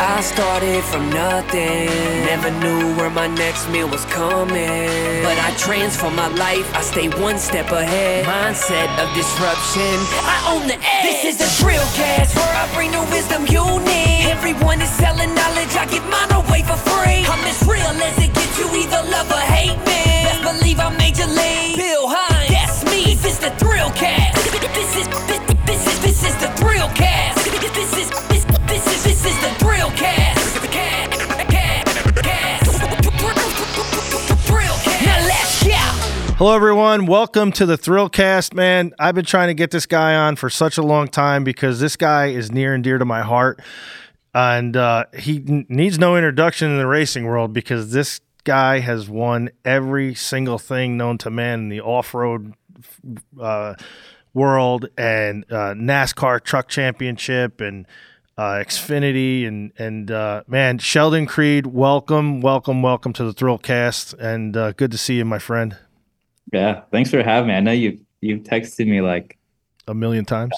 I started from nothing. Never knew where my next meal was coming. But I transform my life, I stay one step ahead. Mindset of disruption, I own the edge. This is a thrill cast where I bring the wisdom you need. Everyone is selling knowledge, I give mine away for free. I'm as real as it gets, you either love or hate me. Best believe I'm major league. Bill Hynes, that's me. This is the thrill cast. This is this, this is this is the thrill cast. This is Hello, everyone. Welcome to the Thrillcast, man. I've been trying to get this guy on for such a long time because this guy is near and dear to my heart. And uh, he n- needs no introduction in the racing world because this guy has won every single thing known to man in the off road uh, world and uh, NASCAR Truck Championship and uh, Xfinity and and uh, man, Sheldon Creed, welcome, welcome, welcome to the Thrillcast, and uh, good to see you, my friend. Yeah, thanks for having me. I know you you've texted me like A million times.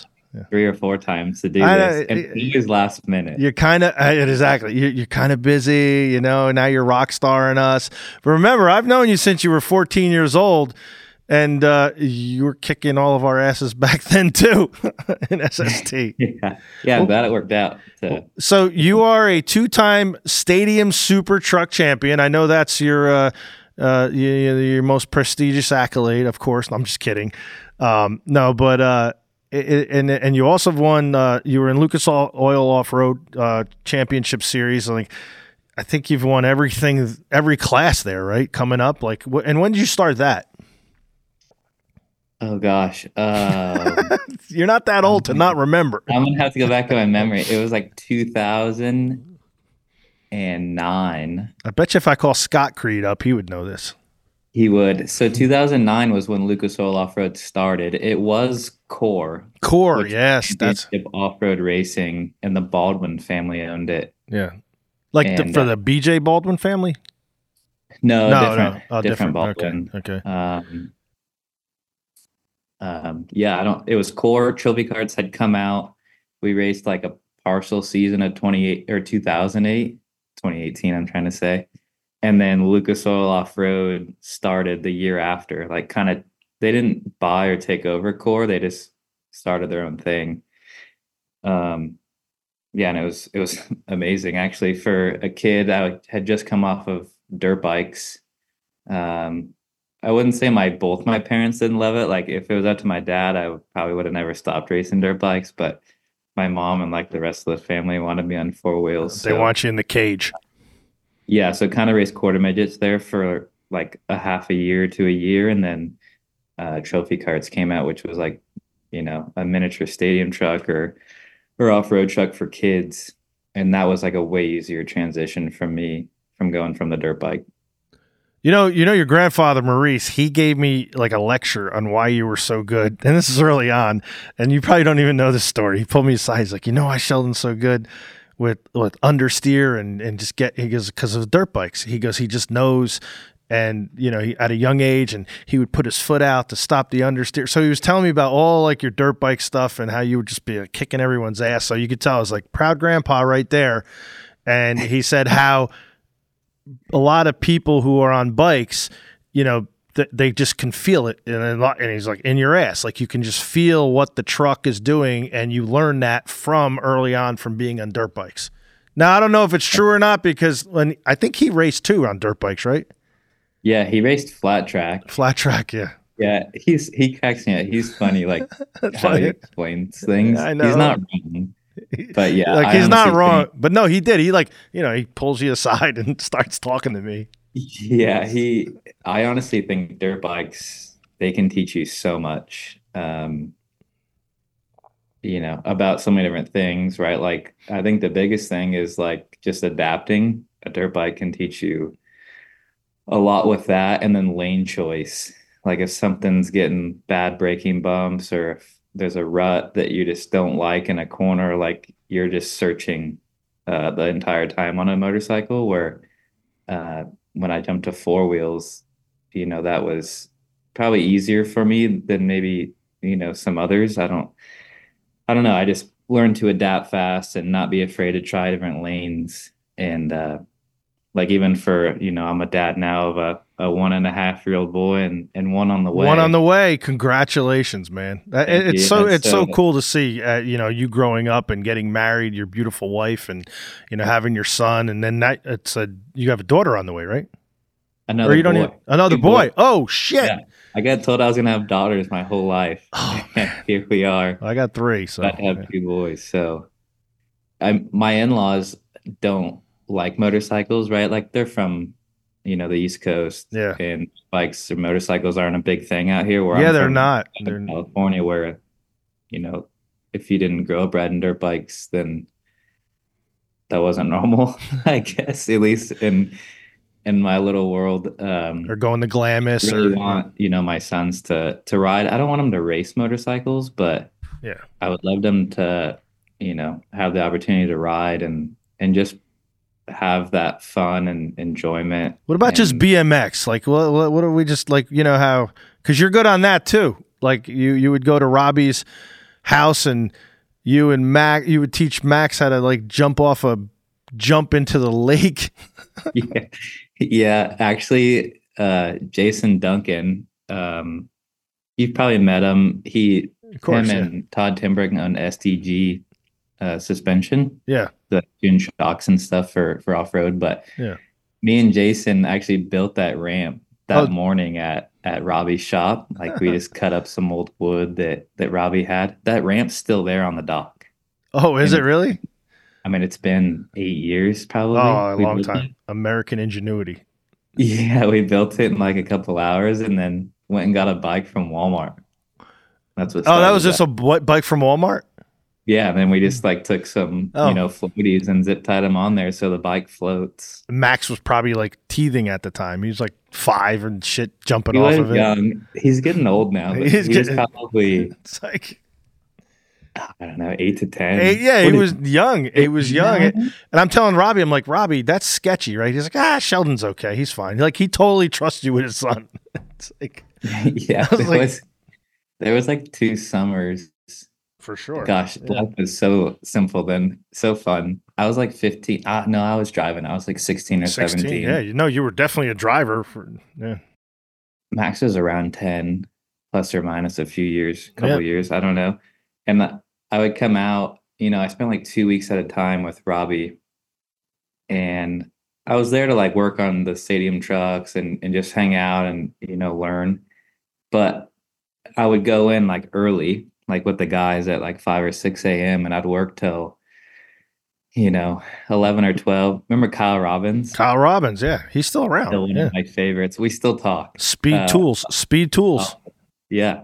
three or four times to do I this, and it- it is last minute. You're kind of exactly. You're, you're kind of busy, you know. Now you're rock starring us. But remember, I've known you since you were 14 years old, and uh, you were kicking all of our asses back then too in SST. Yeah, yeah, I'm glad it worked out. To, So you are a two-time Stadium Super Truck champion. I know that's your uh, uh, your, your most prestigious accolade, of course. I'm just kidding. Um, no, but uh, it, and and you also won. Uh, you were in Lucas Oil Off Road uh, Championship Series. Like, I think you've won everything, every class there, right? Coming up, like, and when did you start that? Oh gosh, um, You're not that old to not remember. I'm gonna have to go back to my memory. It was like 2009. I bet you if I call Scott Creed up, he would know this. He would. So 2009 was when Lucas Oil Off Road started. It was CORR, CORR, yes, that's off road racing, and the Baldwin family owned it. Yeah. Like the, for uh, the BJ Baldwin family? No, no, different, no. Oh, different Baldwin. Okay. Okay. Um, um, yeah, I don't. It was CORR. Trophy cards had come out. We raced like a partial season of 28 or 2008, 2018. I'm trying to say, and then Lucas Oil Off Road started the year after. Like, kind of, they didn't buy or take over CORR. They just started their own thing. Um, yeah, and it was it was amazing actually for a kid. I had just come off of dirt bikes. Um, I wouldn't say my both my parents didn't love it. Like if it was up to my dad, I would, probably would have never stopped racing dirt bikes. But my mom and like the rest of the family wanted me on four wheels. They so- want you in the cage. yeah, so kind of raced quarter midgets there for like a half a year to a year, and then uh, trophy carts came out, which was like you know a miniature stadium truck or or off road truck for kids, and that was like a way easier transition from me from going from the dirt bike. You know, you know your grandfather Maurice, he gave me like a lecture on why you were so good. And this is early on, and you probably don't even know this story. He pulled me aside. He's like, "You know why Sheldon's so good with with understeer and and just get he goes because of dirt bikes." He goes, he just knows and you know, he, at a young age and he would put his foot out to stop the understeer. So he was telling me about all like your dirt bike stuff and how you would just be like, kicking everyone's ass. So you could tell I was like proud grandpa right there. And he said how a lot of people who are on bikes, you know, th- they just can feel it, and a lot, and he's like in your ass, like you can just feel what the truck is doing, and you learn that from early on from being on dirt bikes. Now I don't know if it's true or not because when I think he raced too on dirt bikes, right? Yeah, he raced flat track. Flat track, yeah. Yeah, he's he cracks me up. He's funny, like how he explains things. I know. He's not wrong. But yeah, like I he's not wrong, think- but no, he did. He like you know he pulls you aside and starts talking to me. Yeah, he. I honestly think dirt bikes they can teach you so much. Um, you know about so many different things, right? Like I think the biggest thing is like just adapting. A dirt bike can teach you a lot with that, and then lane choice. Like if something's getting bad braking bumps, or if there's a rut that you just don't like in a corner, like you're just searching uh, the entire time on a motorcycle. Where uh, when I jumped to four wheels, you know, that was probably easier for me than maybe, you know, some others. I don't, I don't know. I just learned to adapt fast and not be afraid to try different lanes. And uh, like even for you know, I'm a dad now of a, a one and a half year old boy and and one on the way. One on the way. Congratulations, man. That, it's you. so That's it's so so- cool to see. Uh, you know, you growing up and getting married, your beautiful wife, and you know having your son, and then that it's a you have a daughter on the way, right? another or you don't boy. even another Two boy. Oh shit! Yeah. I got told I was gonna have daughters my whole life. Oh, Here we are. I got three. So to have two boys. So, I my in laws don't like motorcycles, right? Like they're from, you know, the East Coast. Yeah. And bikes or motorcycles aren't a big thing out here. Where yeah, I'm they're from, not. in They're, California, where, you know, if you didn't grow up riding dirt bikes, then that wasn't normal. I guess at least in in my little world. Um, or going to Glamis really or want you know my sons to to ride. I don't want them to race motorcycles, but yeah. I would love them to you know have the opportunity to ride and and just have that fun and enjoyment. What about just BMX? Like, what, what, what are we just like? You know how? Because you're good on that too. Like you, you would go to Robbie's house and you and Mac, you would teach Max how to like jump off a jump into the lake. yeah, yeah. Actually, uh, Jason Duncan, um, you've probably met him. He Of course, him yeah. and Todd Timberg on SDG uh, suspension. yeah. the doing shocks and stuff for for off road. But Yeah. me and Jason actually built that ramp that Oh. morning at at Robbie's shop. Like we just cut up some old wood that that Robbie had. That ramp's still there on the dock. Oh, is it really? I mean, it's been eight years probably. Oh, a We long time. American ingenuity. Yeah, we built it in like a couple hours, and then went and got a bike from Walmart. That's what. Oh, that was just a bike from Walmart. Yeah. And then we just like took some Oh. you know floaties and zip tied them on there so the bike floats. Max was probably like teething at the time. He was like five and shit jumping He off of it. He's getting old now. But He's he getting- probably It's like, I don't know, eight to ten. yeah, he was young. He was young. And I'm telling Robbie, I'm like, Robbie, that's sketchy, right? He's like, ah, Sheldon's okay. He's fine. Like, he totally trusts you with his son. it's like, yeah, was there like- was there was like two summers. For sure. Gosh, Yeah. life was so simple then, so fun. I was like fifteen. Ah, no, I was driving. I was like sixteen or 16. seventeen. Yeah, you know, you were definitely a driver. For, yeah. Max was around 10, plus or minus a few years, couple Yeah. years, I don't know. And I- I would come out, you know, I spent like two weeks at a time with Robbie. And I was there to like work on the stadium trucks and, and just hang out and, you know, learn. But I would go in like early, like with the guys at like 5 or 6 a.m. and I'd work till, you know, 11 or 12. Remember Kyle Robbins? Kyle Robbins. Yeah. He's still around. Still one Yeah. of my favorites. We still talk. Speed Uh, tools. Speed tools. Yeah.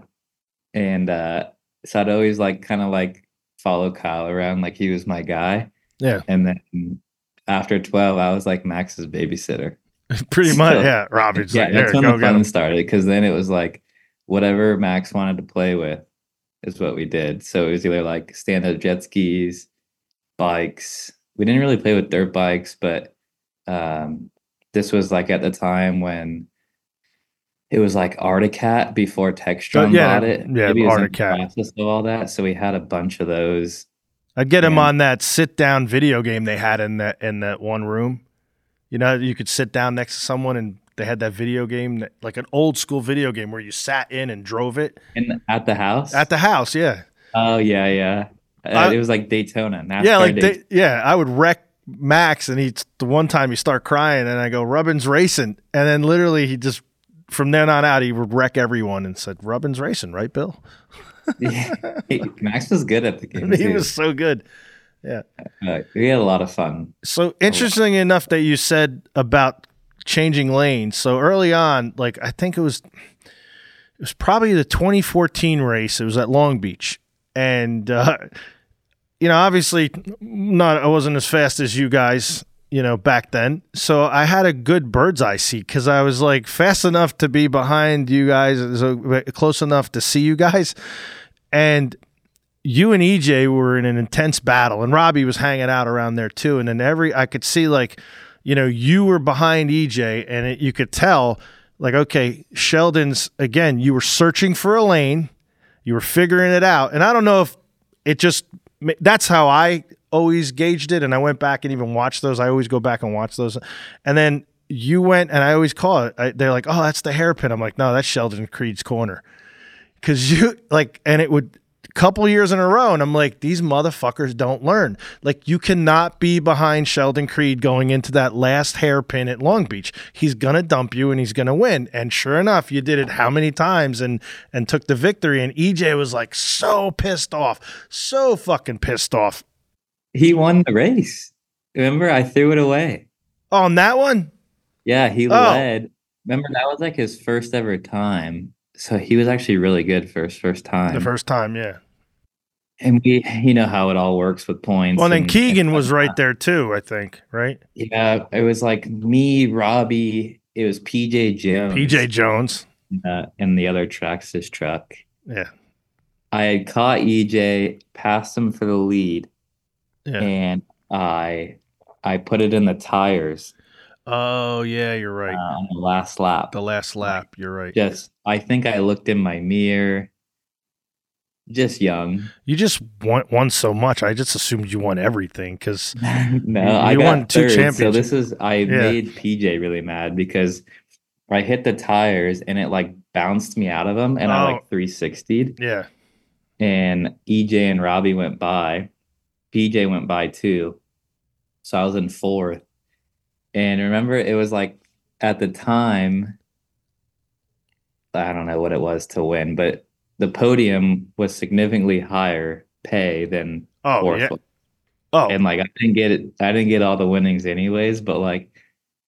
And uh so I'd always like kind of like follow Kyle around like he was my guy. Yeah. And then after 12, I was like Max's babysitter. Pretty much. Yeah. Robbins. yeah, like, that's when go the fun started because then it was like whatever Max wanted to play with is what we did. So it was either like stand up jet skis, bikes. We didn't really play with dirt bikes, but um, this was like at the time when it was like Arctic Cat before Textron Oh, yeah, bought it. yeah, Maybe it was in the Arctic Cat. process of all that. So we had a bunch of those. I'd get him Yeah. on that sit down video game they had in that in that one room. You know, you could sit down next to someone and they had that video game, that, like an old school video game where you sat in and drove it In, at the house? at the house. Yeah, oh, yeah, yeah. Uh, I- it was like Daytona. NASCAR yeah, like Daytona. they, yeah. I would wreck Max, and he the one time he start crying, and I go Rubbin's racing, and then literally he just from then on out he would wreck everyone and said Rubbin's racing, right, Bill? yeah. He- Max was good at the game. he too. was so good. Uh, we had a lot of fun. So interesting enough that you said about changing lanes. So early on, like I think it was it was probably the 2014 race. It was at Long Beach. And uh you know, obviously not I wasn't as fast as you guys, you know, back then. So I had a good bird's eye seat cuz I was like fast enough to be behind you guys, so close enough to see you guys. And you and EJ were in an intense battle, and Robbie was hanging out around there too. And then every I could see like, you know, you were behind EJ, and it, you could tell like, okay, Sheldon's again. You were searching for a lane, you were figuring it out, and I don't know if it just, that's how I always gauged it. And I went back and even watched those. I always go back and watch those. And then you went and I always call it. I, they're like, oh, that's the hairpin. I'm like, no, that's Sheldon Creed's corner. Cause you like, and it would couple years in a row, and I'm like, these motherfuckers don't learn. Like, you cannot be behind Sheldon Creed going into that last hairpin at Long Beach. He's gonna dump you, and he's gonna win. And sure enough, you did it how many times, and and took the victory. And EJ was like so pissed off, so fucking pissed off. He won the race. Remember, I threw it away. On that one, Yeah, he Oh. led. Remember, that was like his first ever time. So he was actually really good for his first time. the first time, yeah. and we, you know how it all works with points. Well, and Keegan and was right there too. I think, right? Yeah, it was like me, Robbie. It was PJ Jones. PJ Jones, uh, and the other Traxxas truck. yeah, I had caught EJ, passed him for the lead, yeah. and I I put it in the tires Oh yeah, you're uh, right. on the last lap. the last lap, you're right. Just I think I looked in my mirror. Just young. You just won, won so much. I just assumed you won everything because no, You- I you got won two third, So this is I Yeah. made PJ really mad because I hit the tires and it like bounced me out of them and I Oh. like 360'd yeah, and EJ and Robbie went by. PJ went by too. So I was in fourth. And remember it was like at the time I don't know what it was to win, but the podium was significantly higher pay than oh fourth. yeah, oh, And like I didn't get it I didn't get all the winnings anyways, but like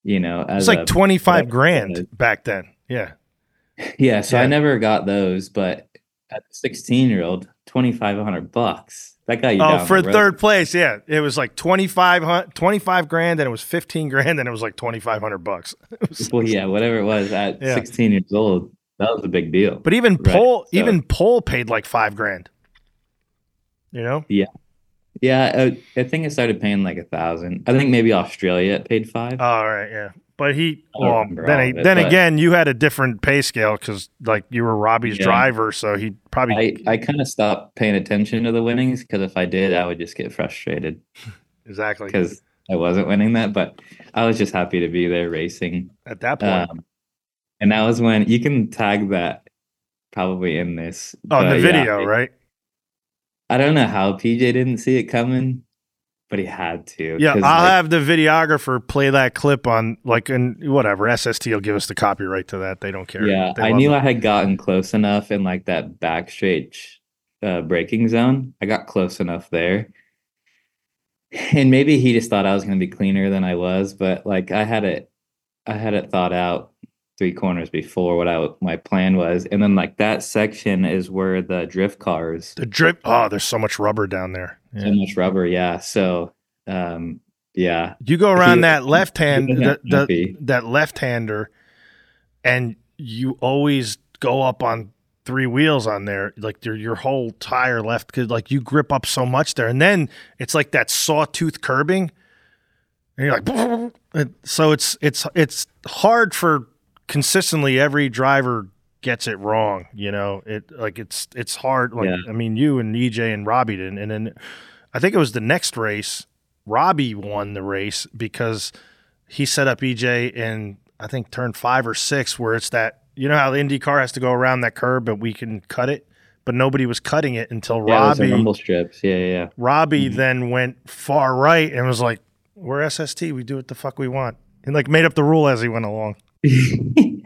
you know, as it's like twenty five grand back then. Yeah, yeah, so Yeah. I never got those, but at 16 year old, 2500 bucks. That got you oh for road. third place, yeah, it was like 25, 25 grand, and it was fifteen grand, and it was like twenty five hundred bucks. Well, yeah, whatever it was at Yeah. 16 years old, that was a big deal. but even Right, Pole, so- even Pole paid like five grand. You know, yeah, I, I think it started paying like a thousand. I think maybe Australia paid five. Oh, all right, yeah. But he, well, then, he- it, then again, you had a different pay scale because like you were Robbie's Yeah. driver, so he probably I, I kind of stopped paying attention to the winnings because if I did, I would just get frustrated exactly because I wasn't winning that. But I was just happy to be there racing. at that point. Um, and that was when you can tag that probably in this. oh, the video, it- right? I don't know how PJ didn't see it coming, but he had to. Yeah, I'll like, have the videographer play that clip on like and whatever SST will give us the copyright to that. They don't care. Yeah, I knew it. I had gotten close enough in like that back straight uh, braking zone. I got close enough there. And maybe he just thought I was going to be cleaner than I was, but like I had it, I had it thought out three corners before what I my plan was, and then like that section is where the drift cars the drip. Oh, there's so much rubber down there. So much rubber, yeah. So, um, yeah, You go around He- that left hand, the, the, that left hander, and you always go up on three wheels on there, like your your whole tire left, because like you grip up so much there, and then it's like that sawtooth curbing, and you're like, and so it's it's it's hard for consistently every driver gets it wrong, you know. It like it's it's hard. Like Yeah. I mean, you and EJ and Robbie did, and then I think it was the next race. Robbie won the race because he set up EJ in I think turn five or six, where it's that you know how the Indy car has to go around that curb, but we can cut it, but nobody was cutting it until yeah, Robbie. rumble strips, yeah, yeah. Robbie Mhm. then went far right and was like, "We're SST, we do what the fuck we want," and like made up the rule as he went along.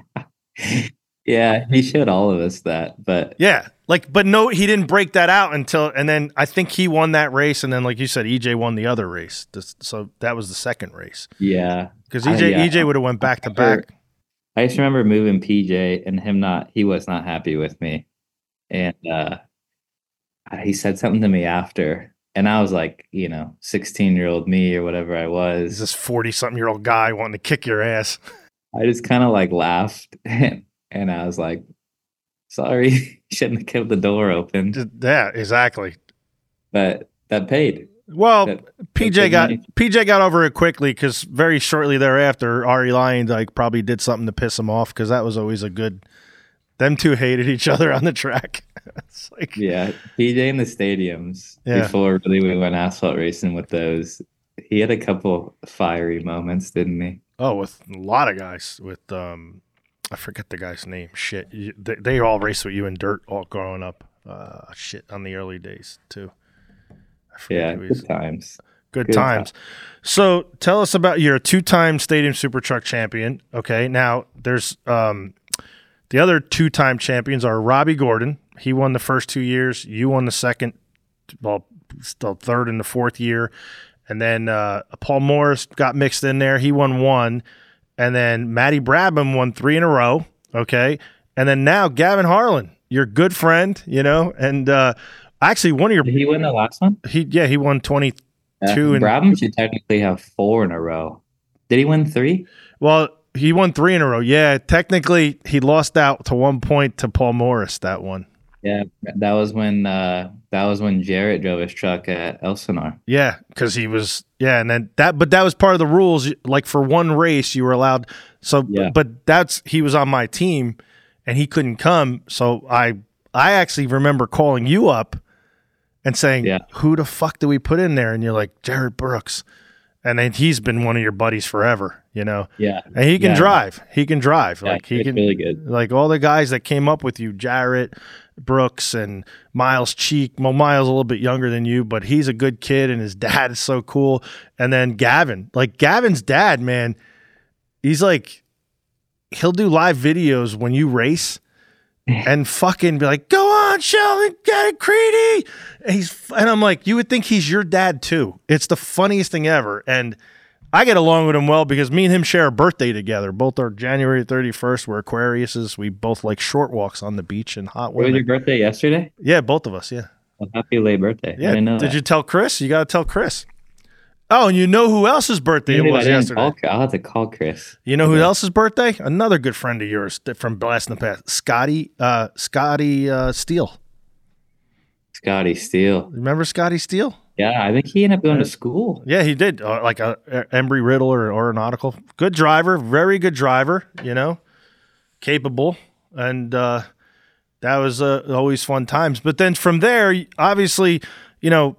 yeah, he showed all of us that, but Yeah, like, but no, he didn't break that out until, and then I think he won that race, and then like you said, EJ won the other race. So that was the second race yeah, because EJ yeah. EJ would have went back to back. I just remember moving PJ and him not he was not happy with me. And uh he said something to me after and I was like, you know, 16 year old me or whatever I was. this forty something year old guy wanting to kick your ass. I just kind of like laughed and, I was like, sorry, shouldn't have kept the door open. Yeah, exactly. But that paid. Well, That- PJ big got money. PJ got over it quickly because very shortly thereafter, Ari Lyons like probably did something to piss him off because that was always a good Them two hated each other on the track. it's like Yeah, PJ in the stadiums Yeah. before really we went asphalt racing with those. He had a couple fiery moments, didn't he? oh, with a lot of guys. With um, I forget the guy's name. Shit, you, they, they all raced with you in dirt all growing up. Uh, shit, on the early days too. I forget Yeah, good times. Good, Good times. So tell us about you're a two-time Stadium Super Truck champion. Okay, now there's um, the other two-time champions are Robby Gordon. He won the first two years. You won the second, well, the third and the fourth year, and then uh, Paul Morris got mixed in there. He won one, and then Matty Brabham won three in a row. Okay, and then now Gavin Harlien, your good friend, you know, and uh, actually one of your Did he win the last one? he yeah he won twenty two. Yeah. And- Brabham should technically have four in a row. Did he win three? Well, he won three in a row. Yeah, technically he lost out to one point to Paul Morris that one. Yeah, that was when uh that was when Jerett drove his truck at Elsinore. Yeah, because he was yeah, and then that but that was part of the rules. Like for one race, you were allowed. So, Yeah. but that's he was on my team, and he couldn't come. So I I actually remember calling you up and saying, Yeah. "Who the fuck do we put in there?" And you're like, "Jerett Brooks," and then he's been one of your buddies forever, you know. Yeah, And he can Yeah. drive. He can drive. yeah like he can really good. like all the guys that came up with you, Jerett, Brooks, and Myles Cheek. Well, Myles a little bit younger than you, but he's a good kid, and his dad is so cool. And then Gavin, like Gavin's dad, man, he's like, he'll do live videos when you race. And fucking be like, go on, Sheldon, get it, Creedy. And he's and I'm like, you would think he's your dad too. It's the funniest thing ever. And I get along with him well because me and him share a birthday together. Both are January 31st. We're Aquariuses. We both like short walks on the beach and hot What was your birthday yesterday? Yeah, both of us. Yeah. Well, happy late birthday. I Yeah. Did that. you tell Chris? You got to tell Chris. Oh, and you know who else's birthday it Maybe was yesterday? call- I'll have to call Chris. You know who Yeah. else's birthday? Another good friend of yours from Blast in the Past. Scotty, uh, Scotty uh, Steele. Scotty Steele. Remember Scotty Steele? Yeah, I think he ended up going to school. Yeah, he did. Uh, like a, a Embry Riddle or aeronautical. Good driver, very good driver. You know, capable, and uh, that was uh, always fun times. But then from there, obviously, you know,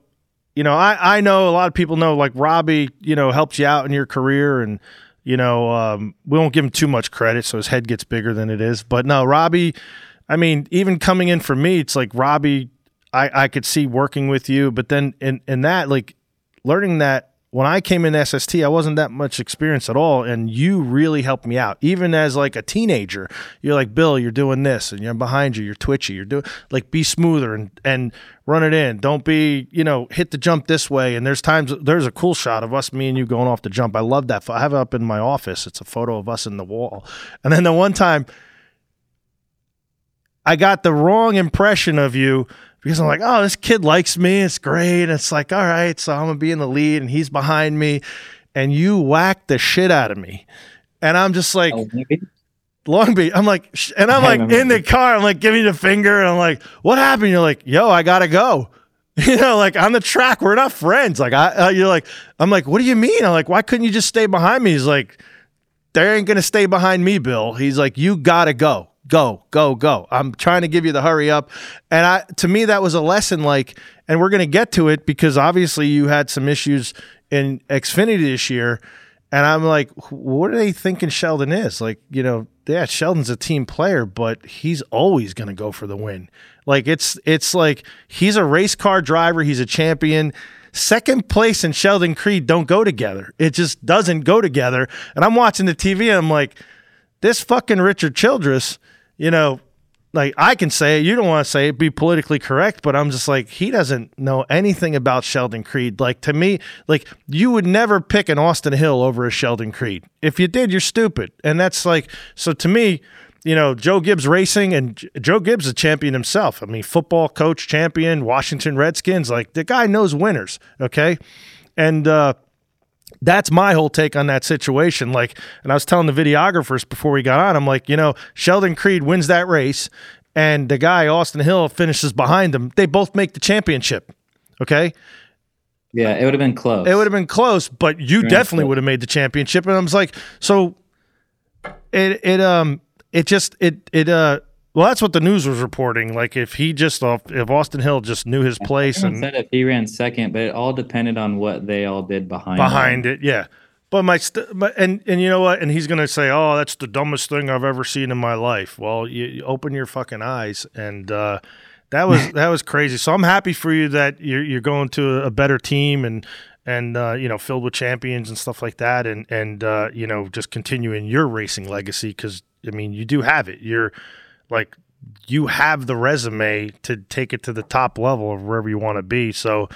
you know, I I know a lot of people know like Robbie, you know, helped you out in your career, and you know, um, we won't give him too much credit, so his head gets bigger than it is. But no, Robbie, I mean, even coming in for me, it's like Robbie. I, I could see working with you, but then in, in that, like learning that when I came in SST, I wasn't that much experience at all, and you really helped me out. Even as like a teenager, you're like, Bill, you're doing this, and you're behind you, you're twitchy, you're doing like be smoother and and run it in. Don't be, you know, hit the jump this way. And there's times there's a cool shot of us, me and you going off the jump. I love that. I have it up in my office. It's a photo of us in the wall. And then the one time I got the wrong impression of you because I'm like, oh, this kid likes me. It's great. It's like, all right, so I'm gonna be in the lead and he's behind me, and you whack the shit out of me. And I'm just like, Oh. Long Beach. I'm like, sh- and I'm like in the car. I'm like, give me the finger. And I'm like, what happened? You're like, yo, I gotta go. You know, like on the track, we're not friends. Like, I, uh, you're like, I'm like, what do you mean? I'm like, why couldn't you just stay behind me? He's like, they ain't gonna stay behind me, Bill. He's like, you gotta go, go, go, go. I'm trying to give you the hurry up, and I, to me, that was a lesson. Like, and we're gonna get to it because obviously you had some issues in Xfinity this year, and I'm like, what are they thinking Sheldon is? Like, you know, yeah, Sheldon's a team player, but he's always gonna go for the win. Like, it's it's like he's a race car driver. He's a champion. Second place and Sheldon Creed don't go together. It just doesn't go together. And I'm watching the TV and I'm like, this fucking Richard Childress, you know, like I can say it, you don't want to say it, be politically correct, but I'm just like, he doesn't know anything about Sheldon Creed. Like to me, like you would never pick an Austin Hill over a Sheldon Creed. If you did, you're stupid. And that's like, so to me, you know, Joe Gibbs Racing and Joe Gibbs a champion himself. I mean, football coach, champion, Washington Redskins. Like the guy knows winners. Okay. And, uh, that's my whole take on that situation. Like, and I was telling the videographers before we got on, I'm like, you know, Sheldon Creed wins that race, and the guy Austin Hill finishes behind him. They both make the championship. Okay, Yeah, it would have been close. it would have been close, but you Right. definitely would have made the championship. And I was like, so it it um it just it it uh Well, that's what the news was reporting. Like if he just if Austin Hill just knew his place and said if he ran second, but it all depended on what they all did behind behind him. it, yeah. But my st- but and and you know what? And he's gonna say, "Oh, that's the dumbest thing I've ever seen in my life." Well, you, you open your fucking eyes, and uh, that was that was crazy. So I'm happy for you that you're you're going to a better team and and uh, you know filled with champions and stuff like that, and and uh, you know just continuing your racing legacy because I mean you do have it. You're like you have the resume to take it to the top level of wherever you want to be. So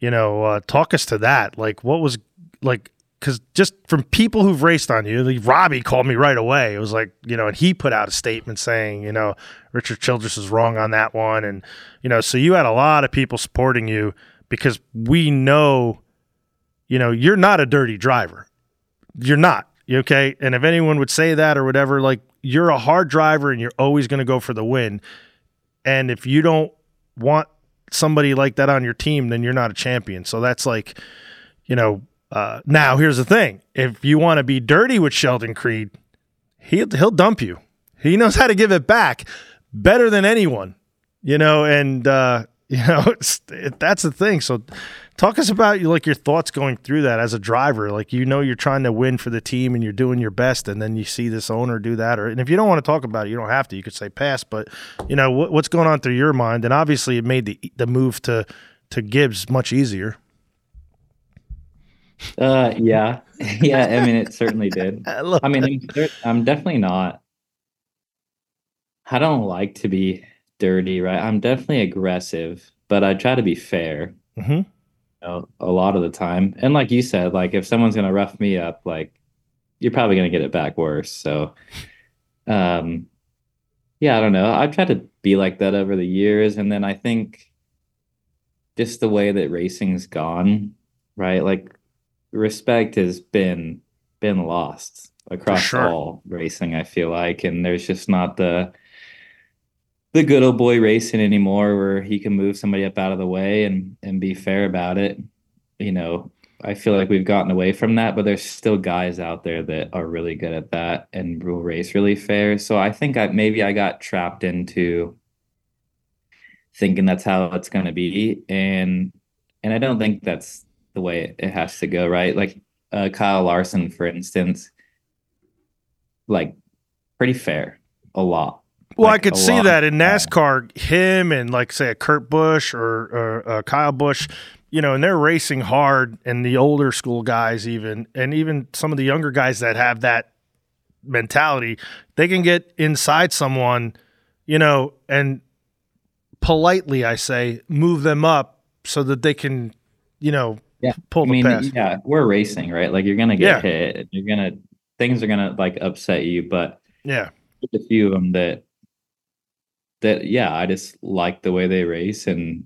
you know, uh, talk us to that. Like, what was like because just from people who've raced on you, like Robbie called me right away. It was like, you know, and he put out a statement saying, you know, Richard Childress is wrong on that one. And, you know, so you had a lot of people supporting you because we know, you know, you're not a dirty driver. You're not. Okay. And if anyone would say that or whatever, like you're a hard driver and you're always going to go for the win. And if you don't want somebody like that on your team, then you're not a champion. So that's like, you know, uh, now, here's the thing: if you want to be dirty with Sheldon Creed, he'll he'll dump you. He knows how to give it back better than anyone, you know. And uh, you know that's the thing. So, talk us about like your thoughts going through that as a driver. Like you know you're trying to win for the team and you're doing your best, and then you see this owner do that. Or and if you don't want to talk about it, you don't have to. You could say pass. But you know what, what's going on through your mind, and obviously it made the the move to to Gibbs much easier. Uh, yeah, yeah. I mean, it certainly did. I, I mean, I'm, I'm, definitely not. I don't like to be dirty, right? I'm definitely aggressive, but I try to be fair. Mm-hmm. Know, a lot of the time, and like you said, like if someone's gonna rough me up, like you're probably gonna get it back worse. So, um, yeah, I don't know. I've tried to be like that over the years, and then I think just the way that racing's gone, right? Like respect has been been lost across sure. all racing i feel like and there's just not the the good old boy racing anymore where he can move somebody up out of the way and and be fair about it you know i feel like we've gotten away from that but there's still guys out there that are really good at that and will race really fair so i think i maybe i got trapped into thinking that's how it's going to be and and i don't think that's the way it has to go, right? Like uh, Kyle Larson, for instance, like pretty fair, a lot. Well, like, I could see that in NASCAR, him and like say a Kurt Busch or, or uh, Kyle Busch, you know, and they're racing hard, and the older school guys even, and even some of the younger guys that have that mentality, they can get inside someone, you know, and politely, I say, move them up so that they can, you know, yeah pull the I mean, pass. Yeah, we're racing, right? Like you're gonna get yeah. hit. You're gonna things are gonna like upset you, but yeah, a few of them that that yeah, I just like the way they race and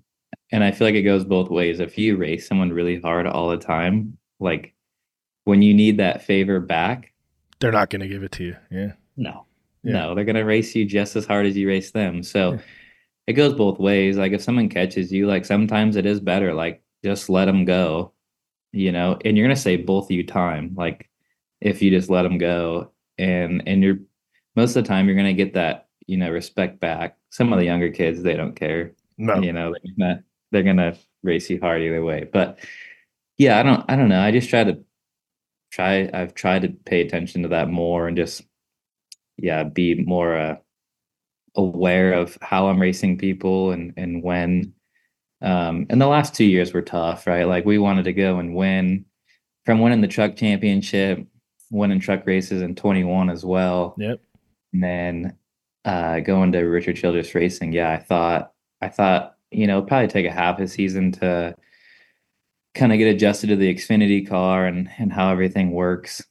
and I feel like it goes both ways. If you race someone really hard all the time, like when you need that favor back, they're not gonna give it to you. Yeah. No. Yeah. No, they're gonna race you just as hard as you race them. So yeah. it goes both ways. Like if someone catches you, like sometimes it is better. Like just let them go, you know, and you're going to save both of you time. Like if you just let them go and, and you're most of the time you're going to get that, you know, respect back. Some of the younger kids, they don't care. No. You know, they're gonna, they're gonna race you hard either way. But yeah, I don't, I don't know. I just try to try, I've tried to pay attention to that more and just, yeah, be more, uh, aware of how I'm racing people and, and when, um, and the last two years were tough, right? Like we wanted to go and win from winning the truck championship, winning truck races in 21 as well. Yep. And then uh, going to Richard Childress Racing. Yeah, I thought, I thought, you know, probably take a half a season to kind of get adjusted to the Xfinity car and and how everything works.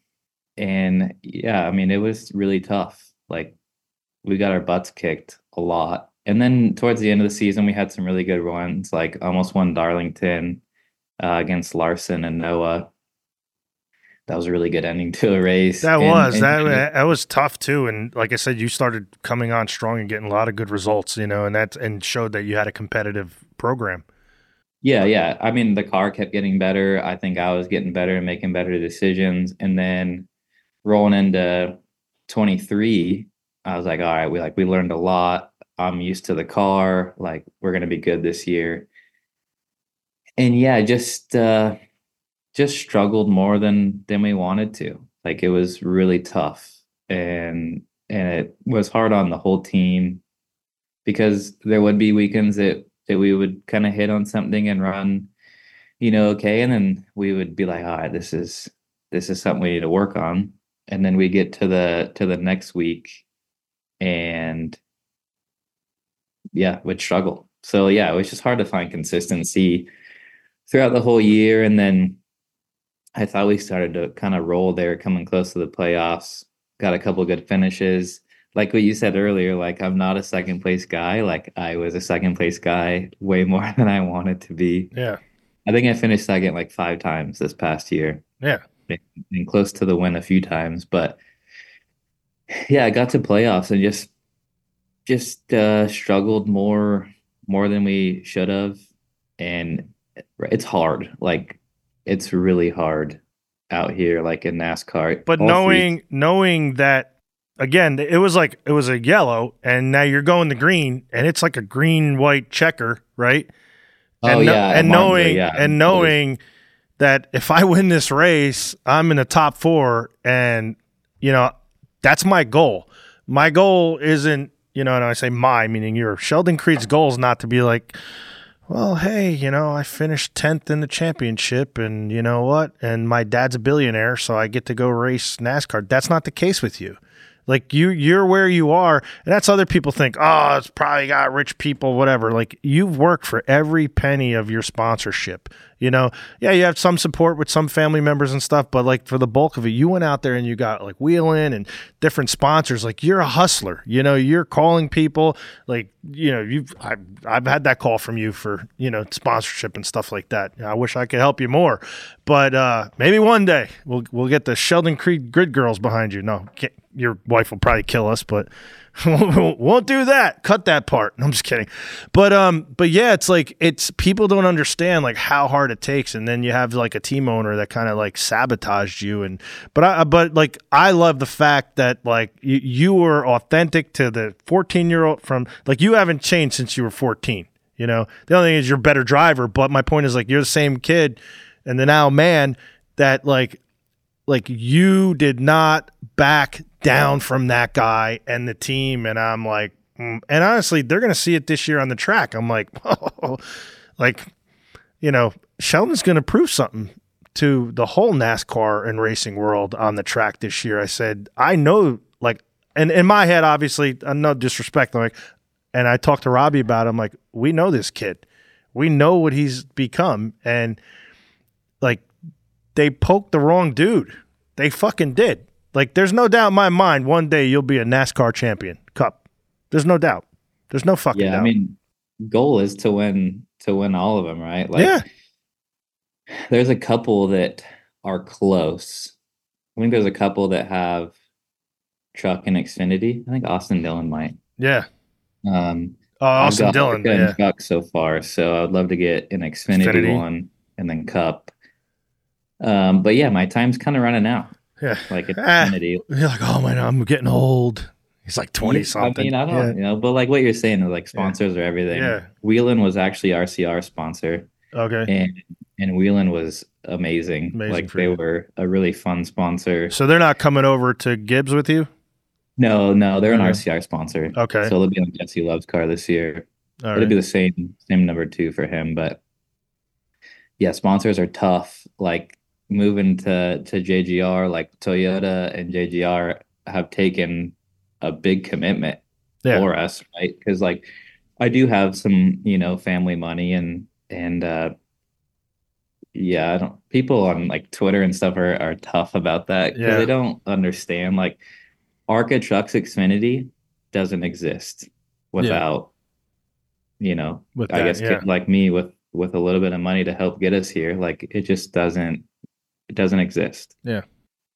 And yeah, I mean, it was really tough. Like we got our butts kicked a lot and then towards the end of the season, we had some really good runs, like almost won Darlington uh, against Larson and Noah. That was a really good ending to a race. That and, was and, that. that was tough too. And like I said, you started coming on strong and getting a lot of good results. You know, and that and showed that you had a competitive program. Yeah, yeah. I mean, the car kept getting better. I think I was getting better and making better decisions. And then rolling into 23, I was like, all right, we like we learned a lot. I'm used to the car. Like we're gonna be good this year. And yeah, just uh just struggled more than than we wanted to. Like it was really tough. And and it was hard on the whole team because there would be weekends that that we would kind of hit on something and run, you know, okay. And then we would be like, all right, this is this is something we need to work on. And then we get to the to the next week and yeah, would struggle. So yeah, it was just hard to find consistency throughout the whole year. And then I thought we started to kind of roll there, coming close to the playoffs. Got a couple good finishes. Like what you said earlier, like I'm not a second place guy. Like I was a second place guy way more than I wanted to be. Yeah. I think I finished second like five times this past year. Yeah. And close to the win a few times. But yeah, I got to playoffs and just just uh struggled more more than we should have. And it's hard. Like it's really hard out here, like in NASCAR. But All knowing three- knowing that again, it was like it was a yellow, and now you're going to green, and it's like a green white checker, right? oh and no- yeah, and Monza, knowing yeah, and knowing that if I win this race, I'm in the top four, and you know that's my goal. My goal isn't, you know, and I say my, meaning your Sheldon Creed's goal is not to be like, well, hey, you know, I finished 10th in the championship and you know what? And my dad's a billionaire, so I get to go race NASCAR. That's not the case with you. Like you you're where you are, and that's other people think, "Oh, it's probably got rich people whatever." Like you've worked for every penny of your sponsorship. You know, yeah, you have some support with some family members and stuff, but like for the bulk of it, you went out there and you got like Whelen and different sponsors. Like you're a hustler. You know, you're calling people. Like you know, you've I've, I've had that call from you for you know sponsorship and stuff like that. I wish I could help you more, but uh, maybe one day we'll we'll get the Sheldon Creed Grid Girls behind you. No, your wife will probably kill us, but won't do that. Cut that part. I'm just kidding. But um, but yeah, it's like it's people don't understand like how hard it takes, and then you have like a team owner that kind of like sabotaged you. And but I but like I love the fact that like you, you were authentic to the 14 year old from like you haven't changed since you were 14. You know, the only thing is you're a better driver. But my point is like you're the same kid, and the now man that like like you did not back down from that guy and the team and i'm like mm. and honestly they're going to see it this year on the track i'm like oh, like you know sheldon's going to prove something to the whole nascar and racing world on the track this year i said i know like and in my head obviously uh, no disrespect I'm like and i talked to robbie about it i'm like we know this kid we know what he's become and like they poked the wrong dude. They fucking did. Like, there's no doubt in my mind one day you'll be a NASCAR champion cup. There's no doubt. There's no fucking yeah, doubt. I mean, goal is to win to win all of them, right? Like, yeah. there's a couple that are close. I think there's a couple that have truck and Xfinity. I think Austin Dillon might. Yeah. Um, I've Austin got Dillon. Yeah. truck so far, so I would love to get an Xfinity, Xfinity. one and then Cup. Um, but yeah, my time's kind of running out. Yeah. Like at Ah. You're like, oh man, I'm getting old. He's like 20 something. I mean, I don't, yeah. you know, but like what you're saying, is like sponsors or everything. Yeah. Whelen was actually RCR sponsor, Okay. and and Whelen was amazing. Amazing like they you. were a really fun sponsor. So they're not coming over to Gibbs with you? No, no, they're an Okay. RCR sponsor. Okay. So they'll be on Jesse Love's car this year. All It'll right. be the same same number two for him, but yeah, sponsors are tough. Like moving to to JGR, like Toyota and JGR have taken a big commitment Yeah. for us, right? Because like I do have some, you know, family money and and uh yeah, I don't people on like Twitter and stuff are are tough about that because Yeah. they don't understand like ARCA Trucks Xfinity doesn't exist without you know I guess yeah. like me with with a little bit of money to help get us here like it just doesn't it doesn't exist Yeah.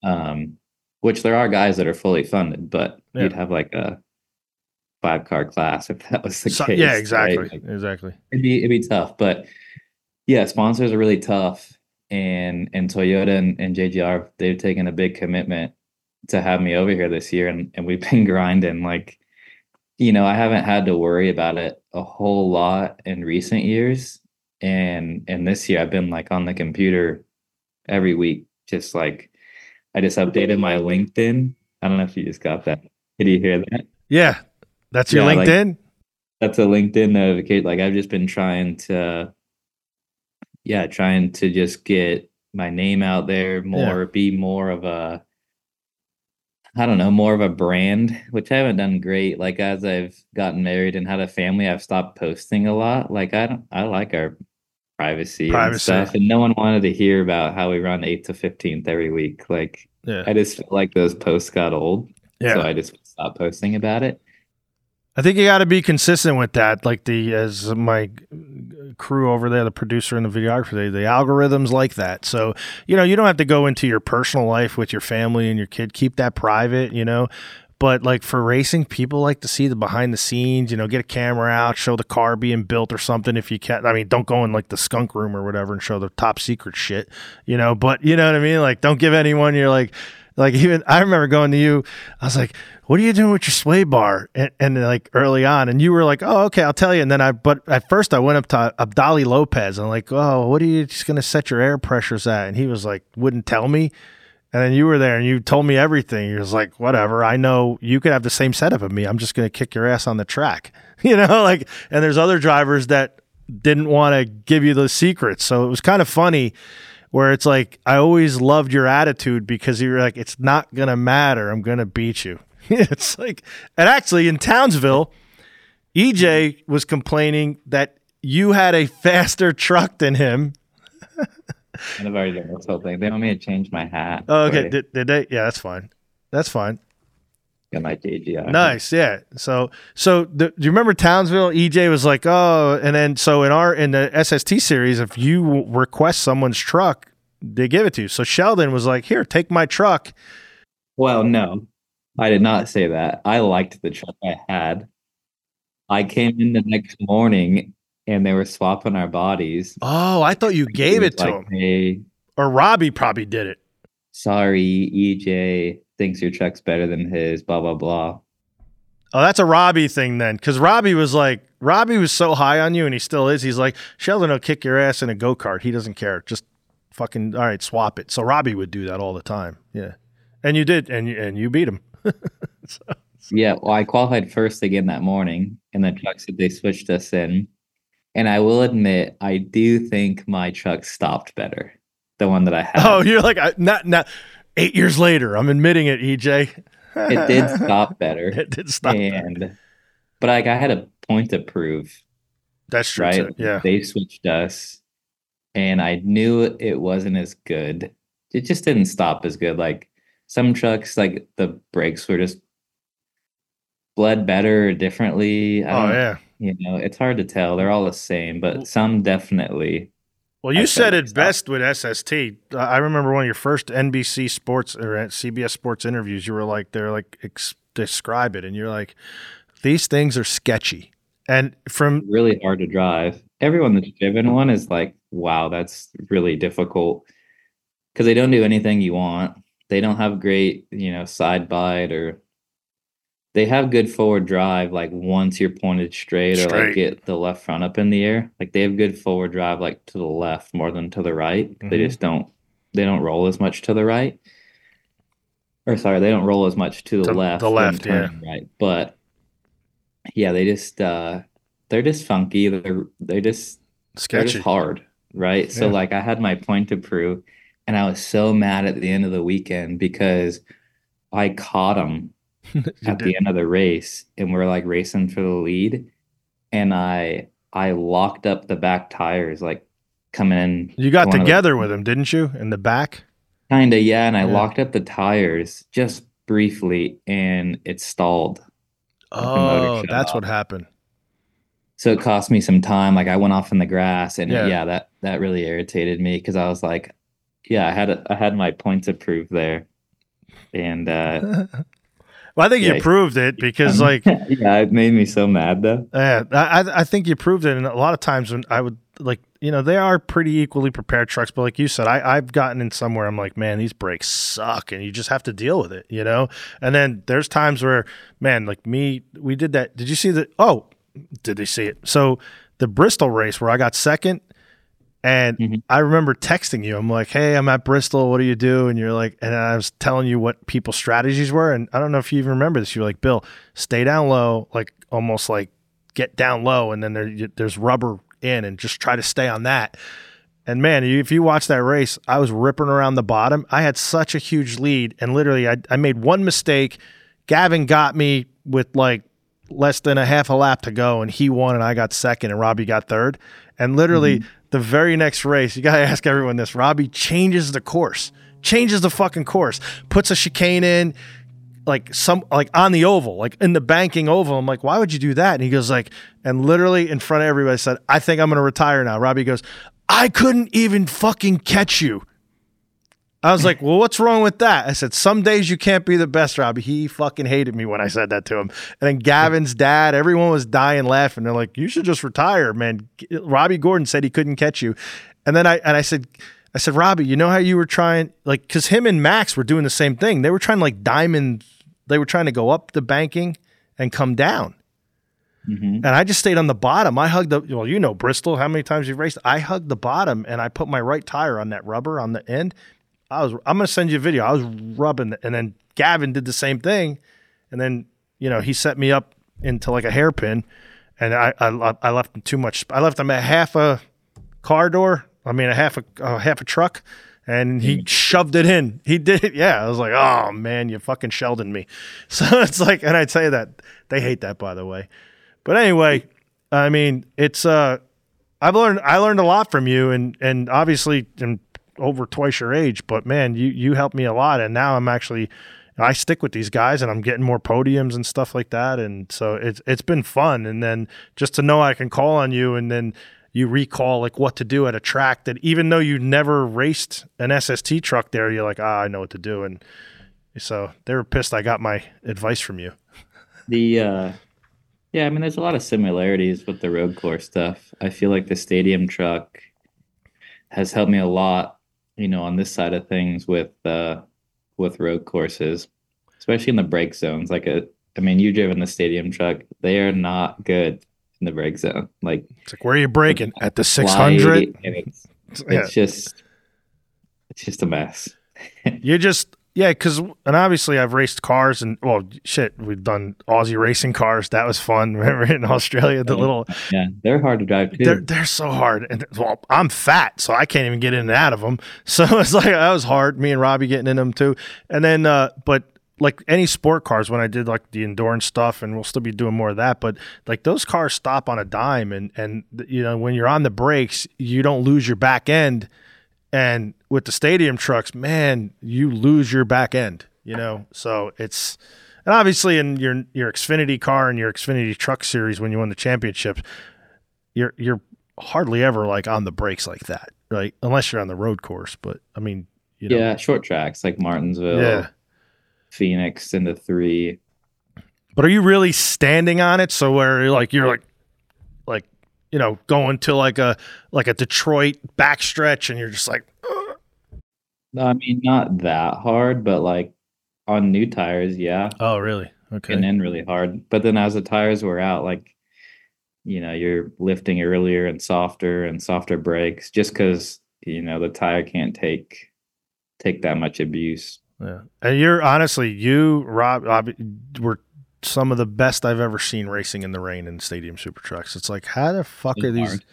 um which there are guys that are fully funded but Yeah. you'd have like a five car class if that was the So- case yeah, right? exactly. Like, exactly. it'd be it'd be tough but yeah sponsors are really tough and and Toyota and, and JGR they've taken a big commitment to have me over here this year and, and we've been grinding like you know, I haven't had to worry about it a whole lot in recent years. And and this year I've been like on the computer every week, just like I just updated my LinkedIn. I don't know if you just got that. Did you hear that? Yeah. That's your Yeah, like- LinkedIn? That's a LinkedIn notification. Like I've just been trying to yeah, trying to just get my name out there more, be more of a I don't know, more of a brand, which I haven't done great. Like as I've gotten married and had a family, I've stopped posting a lot. Like I don't I like our privacy, Privacy. and stuff. And no one wanted to hear about how we run eighth to fifteenth every week. Like yeah. I just felt like those posts got old. Yeah. So I just stopped posting about it. I think you got to be consistent with that. Like the as my crew over there, the producer and the videographer, they, the algorithms like that. So you know, you don't have to go into your personal life with your family and your kid. Keep that private. You know. But like for racing, people like to see the behind the scenes. You know, get a camera out, show the car being built or something. If you can, I mean, don't go in like the skunk room or whatever and show the top secret shit. You know, but you know what I mean. Like, don't give anyone. You're like, like even I remember going to you. I was like, "What are you doing with your sway bar?" And, and like early on, and you were like, "Oh, okay, I'll tell you." And then I, but at first I went up to Apdaly Lopez and I'm like, "Oh, what are you just gonna set your air pressures at?" And he was like, wouldn't tell me. And then you were there and you told me everything. You was like, "Whatever, I know you could have the same setup of me. I'm just gonna kick your ass on the track." You know, like, and there's other drivers that didn't want to give you the secrets, so it was kind of funny where it's like I always loved your attitude because you were like, it's not gonna matter. I'm gonna beat you. it's like, and actually in Townsville, EJ was complaining that you had a faster truck than him. And I've already done this whole thing. They want me to change my hat. Oh, okay. Did, did they? Yeah, that's fine. That's fine. Got my JGR. Nice, yeah. So, so the, do you remember Townsville? EJ was like, "Oh," and then so in our in the SST series, if you request someone's truck, they give it to you. So Sheldon was like, "Here, take my truck." Well, no, I did not say that. I liked the truck I had. I came in the next morning and they were swapping our bodies. Oh, I thought you gave He it to like, him, Hey, or Robby probably did it. sorry, EJ thinks your truck's better than his. Blah blah blah. Oh, that's a Robby thing then, because Robby was like, Robby was so high on you, and he still is. He's like, Sheldon will kick your ass in a go kart. He doesn't care. Just fucking all right, swap it. So Robby would do that all the time. Yeah, and you did, and you and you beat him. So- Yeah, well, I qualified first again that morning, and the truck said they switched us in. And I will admit, I do think my truck stopped better, the one that I had. oh, you're like, I, not not eight years later. I'm admitting it, EJ. it did stop better, it did stop. and but like I had a point to prove, That's true. right? Too. Yeah. they switched us, and I knew it wasn't as good. It just didn't stop as good. Like some trucks, like the brakes were just bled better differently. I Oh yeah. You know it's hard to tell they're all the same but some definitely Well, you I said it best with SST. Uh, I remember one of your first NBC Sports or CBS Sports interviews. You were like, "They're like ex- describe it," and you're like, "These things are sketchy." And from really hard to drive everyone that's driven one is like wow that's really difficult because they don't do anything you want they don't have great you know side bite or they have good forward drive like once you're pointed straight, or like get the left front up in the air like they have good forward drive like to the left more than to the right they Mhm. just don't they don't roll as much to the right or sorry they don't roll as much to the To left the left, yeah. right but yeah they just uh they're just funky they're they're just they're sketchy. just hard, right? So like I had my point to prove, and I was so mad at the end of the weekend because I caught You at did. the end of the race, and we're like racing for the lead, and I I locked up the back tires like coming in. You got of the- together with him, didn't you? In the back. Kinda, yeah, and I Yeah. locked up the tires just briefly, and it stalled. Oh, that's off. what happened. So it cost me some time. Like I went off in the grass, and Yeah. yeah, that that really irritated me because I was like, yeah, I had a, I had my points to prove there, and uh, well, I think you proved it because, like, yeah, it made me so mad though. Yeah, I, I- I think you proved it. And a lot of times when I would like you know they are pretty equally prepared trucks, but like you said, I I've gotten in somewhere I'm like, man, these brakes suck, and you just have to deal with it, you know. And then there's times where, man, like me, we did that. Did you see the? Oh, did they see it? So the Bristol race where I got second. And Mhm. I remember texting you. I'm like, "Hey, I'm at Bristol. What do you do?" And you're like, and I was telling you what people's strategies were. And I don't know if you even remember this. You're like, "Bill, stay down low, like almost like get down low, and then there, there's rubber in, and just try to stay on that." And man, if you watch that race, I was ripping around the bottom. I had such a huge lead, and literally, I, I made one mistake. Gavin got me with like less than a half a lap to go, and he won, and I got second, and Robby got third. And literally, the very next race, you gotta ask everyone this: Robby changes the course, changes the fucking course, puts a chicane in, like some like on the oval, like in the banking oval. I'm like, why would you do that? And he goes like, and literally in front of everybody said, I think I'm gonna retire now. Robby goes, I couldn't even fucking catch you. I was like, well, what's wrong with that? I said, some days you can't be the best, Robby. He fucking hated me when I said that to him. And then Gavin's dad, everyone was dying laughing. They're like, you should just retire, man. Robby Gordon said he couldn't catch you. And then I and I said, I said, Robby, you know how you were trying, like, because him and Max were doing the same thing. They were trying to like diamond, they were trying to go up the banking and come down. Mhm. And I just stayed on the bottom. I hugged the, well, you know, Bristol, how many times you've raced? I hugged the bottom and I put my right tire on that rubber on the end. I was, I'm going to send you a video. I was rubbing, and then Gavin did the same thing. And then, you know, he set me up into like a hairpin and I, I, I left him too much. I left him a half a car door. I mean, a half a, a half a truck and he shoved it in. He did it. Yeah. I was like, oh man, you fucking Sheldon me. So it's like, and I'd say that they hate that by the way. But anyway, I mean, it's uh I've learned I learned a lot from you and and obviously I'm over twice your age, but man, you you helped me a lot and now I'm actually I stick with these guys and I'm getting more podiums and stuff like that and so it's it's been fun and then just to know I can call on you and then you recall like what to do at a track that even though you never raced an SST truck there, you're like, ah, I know what to do. And so they were pissed I got my advice from you. The uh yeah, I mean there's a lot of similarities with the road course stuff. I feel like the stadium truck has helped me a lot, you know, on this side of things with uh with road courses, especially in the brake zones. Like a I mean, you've driven the stadium truck, they are not good in the brake zone. Like It's like, where are you braking? At the 600? and it's Yeah. just it's just a mess. You're just, yeah, because, and obviously I've raced cars and, well, shit, we've done Aussie racing cars. That was fun. Remember in Australia, the little, Yeah, they're hard to drive too. they're, they're so hard. And, well, I'm fat, so I can't even get in and out of them. So it's like, that was hard. Me and Robby getting in them too. And then, uh, but, like any sport cars when I did like the endurance stuff and we'll still be doing more of that but like those cars stop on a dime and and you know when you're on the brakes you don't lose your back end and with the stadium trucks man you lose your back end you know so it's and obviously in your your Xfinity car and your Xfinity truck series when you won the championship you're you're hardly ever like on the brakes like that right unless you're on the road course but I mean you know yeah, short tracks like Martinsville, yeah Phoenix and the three. But are you really standing on it? So where like you're like you know going to like a like a Detroit backstretch and you're just like No, I mean not that hard, but like on new tires, yeah, oh really okay And then really hard. But then as the tires were out, like you know, you're lifting earlier and softer and softer brakes, just because you know the tire can't take take that much abuse. yeah and you're honestly you Rob, Rob were some of the best I've ever seen racing in the rain in stadium super trucks. It's like how the fuck It's are these hard.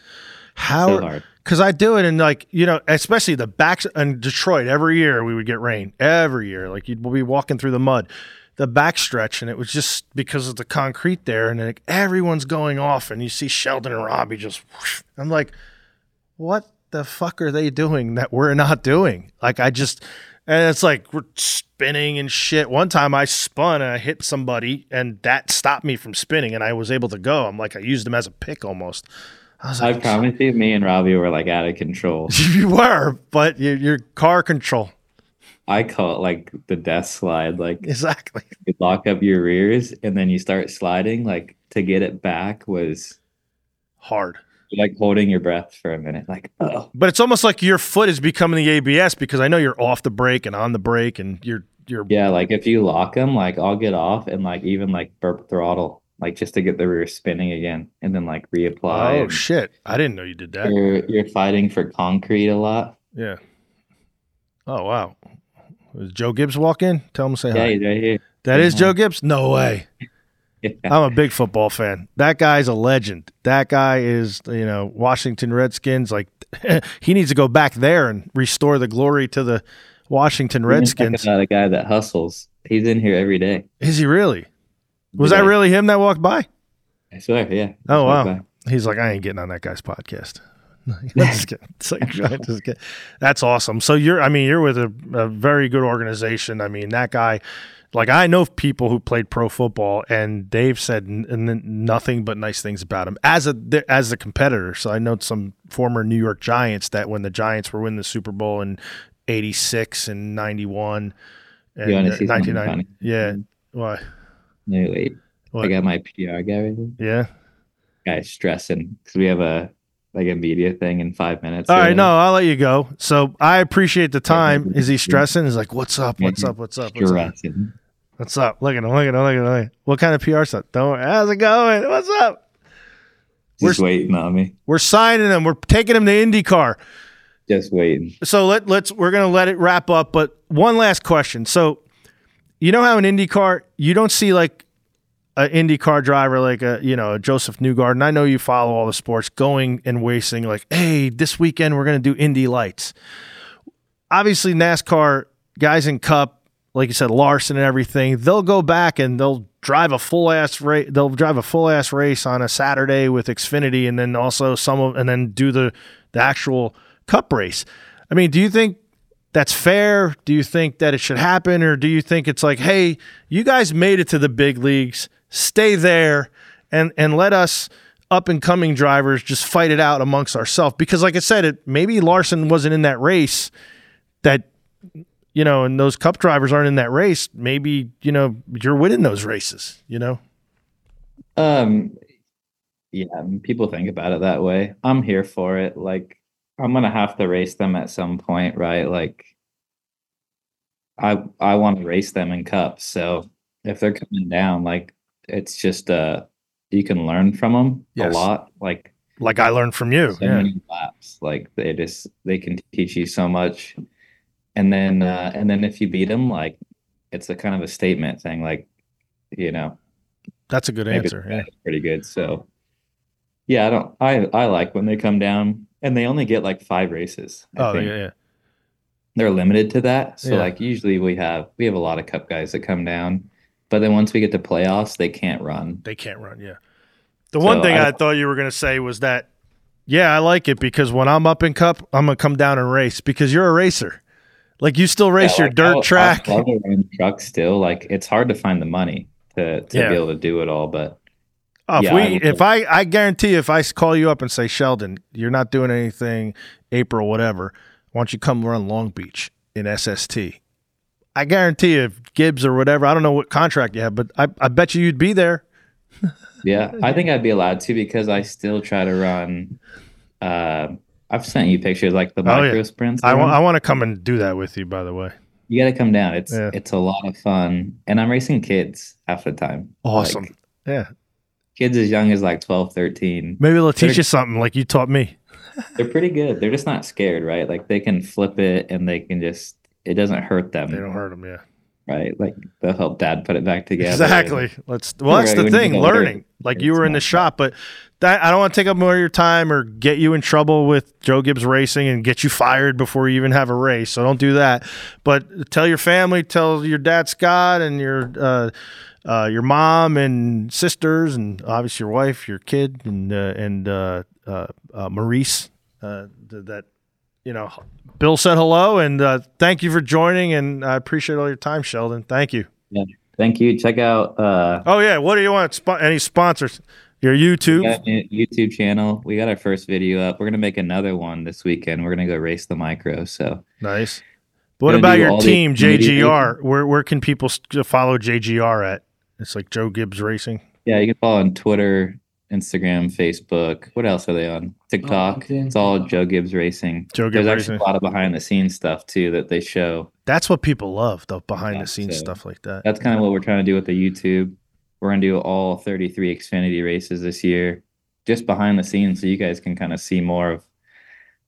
how so because I do it and like you know, especially the backs in Detroit. Every year we would get rain. Every year, like you'd be walking through the mud, the backstretch, and it was just because of the concrete there, and like everyone's going off, and you see Sheldon and Robby just. whoosh. I'm like, what the fuck are they doing that we're not doing? Like I just. And it's like we're spinning and shit. One time I spun and I hit somebody, and that stopped me from spinning, and I was able to go. I'm like I used them as a pick almost. I was I promise you, me and Robby were like out of control. you were, but your, your car control. I call it like the death slide. Like Exactly. you lock up your rears and then you start sliding. Like to get it back was Hard. Like holding your breath for a minute, like oh. But it's almost like your foot is becoming the ABS because I know you're off the brake and on the brake and you're you're Yeah, like if you lock them, like I'll get off and like even like burp throttle, like just to get the rear spinning again, and then like reapply. Oh shit. I didn't know you did that. You're you're fighting for concrete a lot. Yeah. Oh wow. Does Joe Gibbs walk in? Tell him to say Yeah, hi. he's right here. That is hi. Joe Gibbs? No way. I'm a big football fan. That guy's a legend. That guy is, you know, Washington Redskins. Like, he needs to go back there and restore the glory to the Washington Redskins. About a guy that hustles. He's in here every day. Is he really? Was Every that really him that walked by? I swear, yeah. Oh, wow. okay. He's like, I ain't getting on that guy's podcast. Like. That's awesome. So you're, I mean, you're with a, a very good organization. I mean, that guy, like I know people who played pro football, and they've said n- n- nothing but nice things about him as a as a competitor. So I know some former New York Giants that when the Giants were winning the Super Bowl in '86 and '91 and You uh, 1990, yeah, why, No, wait. What? I got my PR guy right yeah. Guy's stressing because we have a like a media thing in five minutes. All right, whatever. no, I'll let you go. So I appreciate the time. Is he stressing? He's like, "What's up? What's up? What's up? What's up? What's up? Look at him! Look at him! Look at him! Look at him. What kind of PR stuff? Don't worry. How's it going? What's up? Just We're- waiting on me. We're signing him. We're taking him to IndyCar. Just waiting. So let let's we're gonna let it wrap up. But one last question. So you know how in IndyCar you don't see like an IndyCar driver like a you know a Josef Newgarden. I know you follow all the sports, going and wasting like, hey, this weekend we're gonna do Indy Lights. Obviously, NASCAR guys in Cup, like you said, Larson and everything, they'll go back and they'll drive a full ass race. They'll drive a full ass race on a Saturday with Xfinity, and then also some of and then do the the actual Cup race. I mean, do you think that's fair? Do you think that it should happen, or do you think it's like, hey, you guys made it to the big leagues, stay there, and and let us up and coming drivers just fight it out amongst ourselves? Because, like I said, it maybe Larson wasn't in that race, that you know, and those Cup drivers aren't in that race. Maybe you know you're winning those races. You know, Um, yeah, people think about it that way. I'm here for it. Like, I'm gonna have to race them at some point, right? Like, I I want to race them in cups. So if they're coming down, like, it's just uh, you can learn from them Yes. a lot. Like, like I learned from you. so Yeah. many laps. Like, they just they can teach you so much. And then uh, and then if you beat them, like, it's a kind of a statement thing. Like, you know, That's a good answer. Yeah. pretty good. So yeah, I don't I I like when they come down and they only get like five races. I Oh think. yeah, yeah. They're limited to that. So Yeah. like usually we have we have a lot of cup guys that come down. But then once we get to playoffs, they can't run. They can't run. Yeah. The one thing I, I- thought you were going to say was that, yeah, I like it because when I'm up in Cup, I'm going to come down and race because you're a racer. Like you still race Yeah, your like, dirt I'll- track. I'll run trucks still. Like it's hard to find the money to to Yeah. be able to do it all. But Oh, if Yeah, we, I if I, I guarantee if I call you up and say, Sheldon, you're not doing anything, April, whatever, why don't you come run Long Beach in SST? I guarantee you, if Gibbs or whatever, I don't know what contract you have, but I, I bet you you'd be there. yeah, I think I'd be allowed to because I still try to run. Uh, I've sent you pictures like the Oh, yeah. sprints. I I want. I want to come and do that with you, by the way. You got to come down. It's Yeah. it's a lot of fun, and I'm racing kids half the time. Awesome. Like, yeah. kids as young as like 12, 13. Maybe they'll teach They're- you something like you taught me. They're pretty good. They're just not scared, right? Like they can flip it, and they can just it doesn't hurt them, They don't hurt them, yeah. Right? Like they'll help dad put it back together. Exactly. Let's. Well, that's the thing. Learning, like you were in the shop, but that I don't want to take up more of your time or get you in trouble with Joe Gibbs Racing and get you fired before you even have a race. So don't do that. But tell your family, tell your dad Scott and your uh, uh, your mom and sisters, and obviously your wife, your kid, and uh, and uh, uh, uh, Maurice uh, th- that you know. Bill said hello and uh, thank you for joining, and I appreciate all your time, Sheldon. Thank you. Yeah. Thank you. Check out uh Oh yeah, what do you want? Spo- any sponsors? Your YouTube? we got a YouTube channel. We got our first video up. We're gonna make another one this weekend. We're gonna go race the micro. So Nice. But What about your team, JGR? Where where can people follow JGR at? It's like Joe Gibbs Racing. yeah, you can follow on Twitter, Instagram, Facebook. What else are they on? TikTok. Oh, LinkedIn. it's all Joe Gibbs Racing. Joe Gibbs There's Gibbs actually a lot of behind the scenes stuff too that they show. That's what people love, the behind Yeah, the scenes so- stuff like that. That's kind of what we're trying to do with the YouTube. We're gonna do all 33 Xfinity races this year, just behind the scenes, so you guys can kind of see more of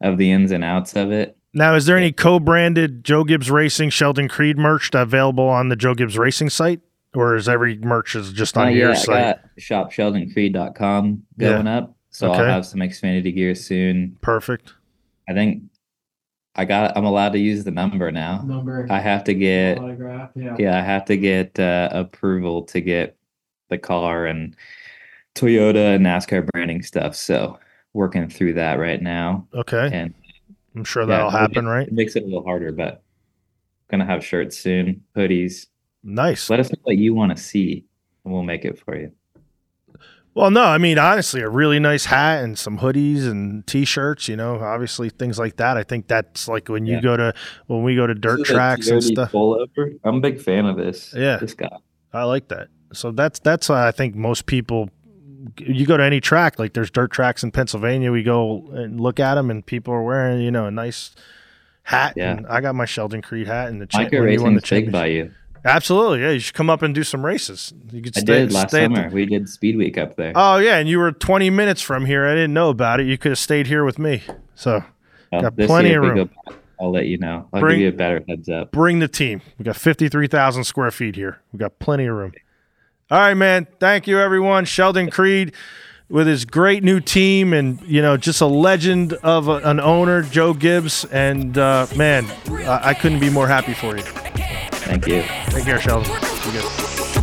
of the ins and outs of it. Now, is there any co-branded Joe Gibbs Racing Sheldon Creed merch available on the Joe Gibbs Racing site, or is every merch is just on Uh, your yeah, site? I got shopsheldoncreed.com Yeah. going up, so Okay. I'll have some Xfinity gear soon. Perfect. I think I got. I'm allowed to use the number now. Number. I have to get. autograph. Yeah. Yeah, I have to get uh, approval to get the car and Toyota and NASCAR branding stuff. So working through that right now, Okay, and I'm sure that'll it'll happen, get- right? It makes it a little harder, but gonna have shirts soon, hoodies. Nice. Let us know what you want to see, and we'll make it for you. Well, no, I mean honestly, a really nice hat and some hoodies and t-shirts. You know, obviously things like that. I think that's like when you Yeah. go to when we go to dirt This is a tracks and stuff. pullover. I'm a big fan of this. Yeah. this guy. I like that. So that's that's why I think most people. You go to any track, like there's dirt tracks in Pennsylvania. We go and look at them, and people are wearing you know a nice hat. Yeah. And I got my Sheldon Creed hat and the cha- Micro won the racing's big by you. Absolutely, yeah. You should come up and do some races. You could I did last stay at the- summer. we did Speed Week up there. Oh yeah, and you were 20 minutes from here. I didn't know about it. You could have stayed here with me. So Well, got plenty of room. back, I'll let you know. I'll Bring- give you a better heads up. bring the team. We got 53,000 square feet here. We got plenty of room. All right, man. Thank you, everyone. Sheldon Creed with his great new team and, you know, just a legend of a, an owner, Joe Gibbs. And, uh, man, I, I couldn't be more happy for you. Thank you. Take care, Sheldon. Be good.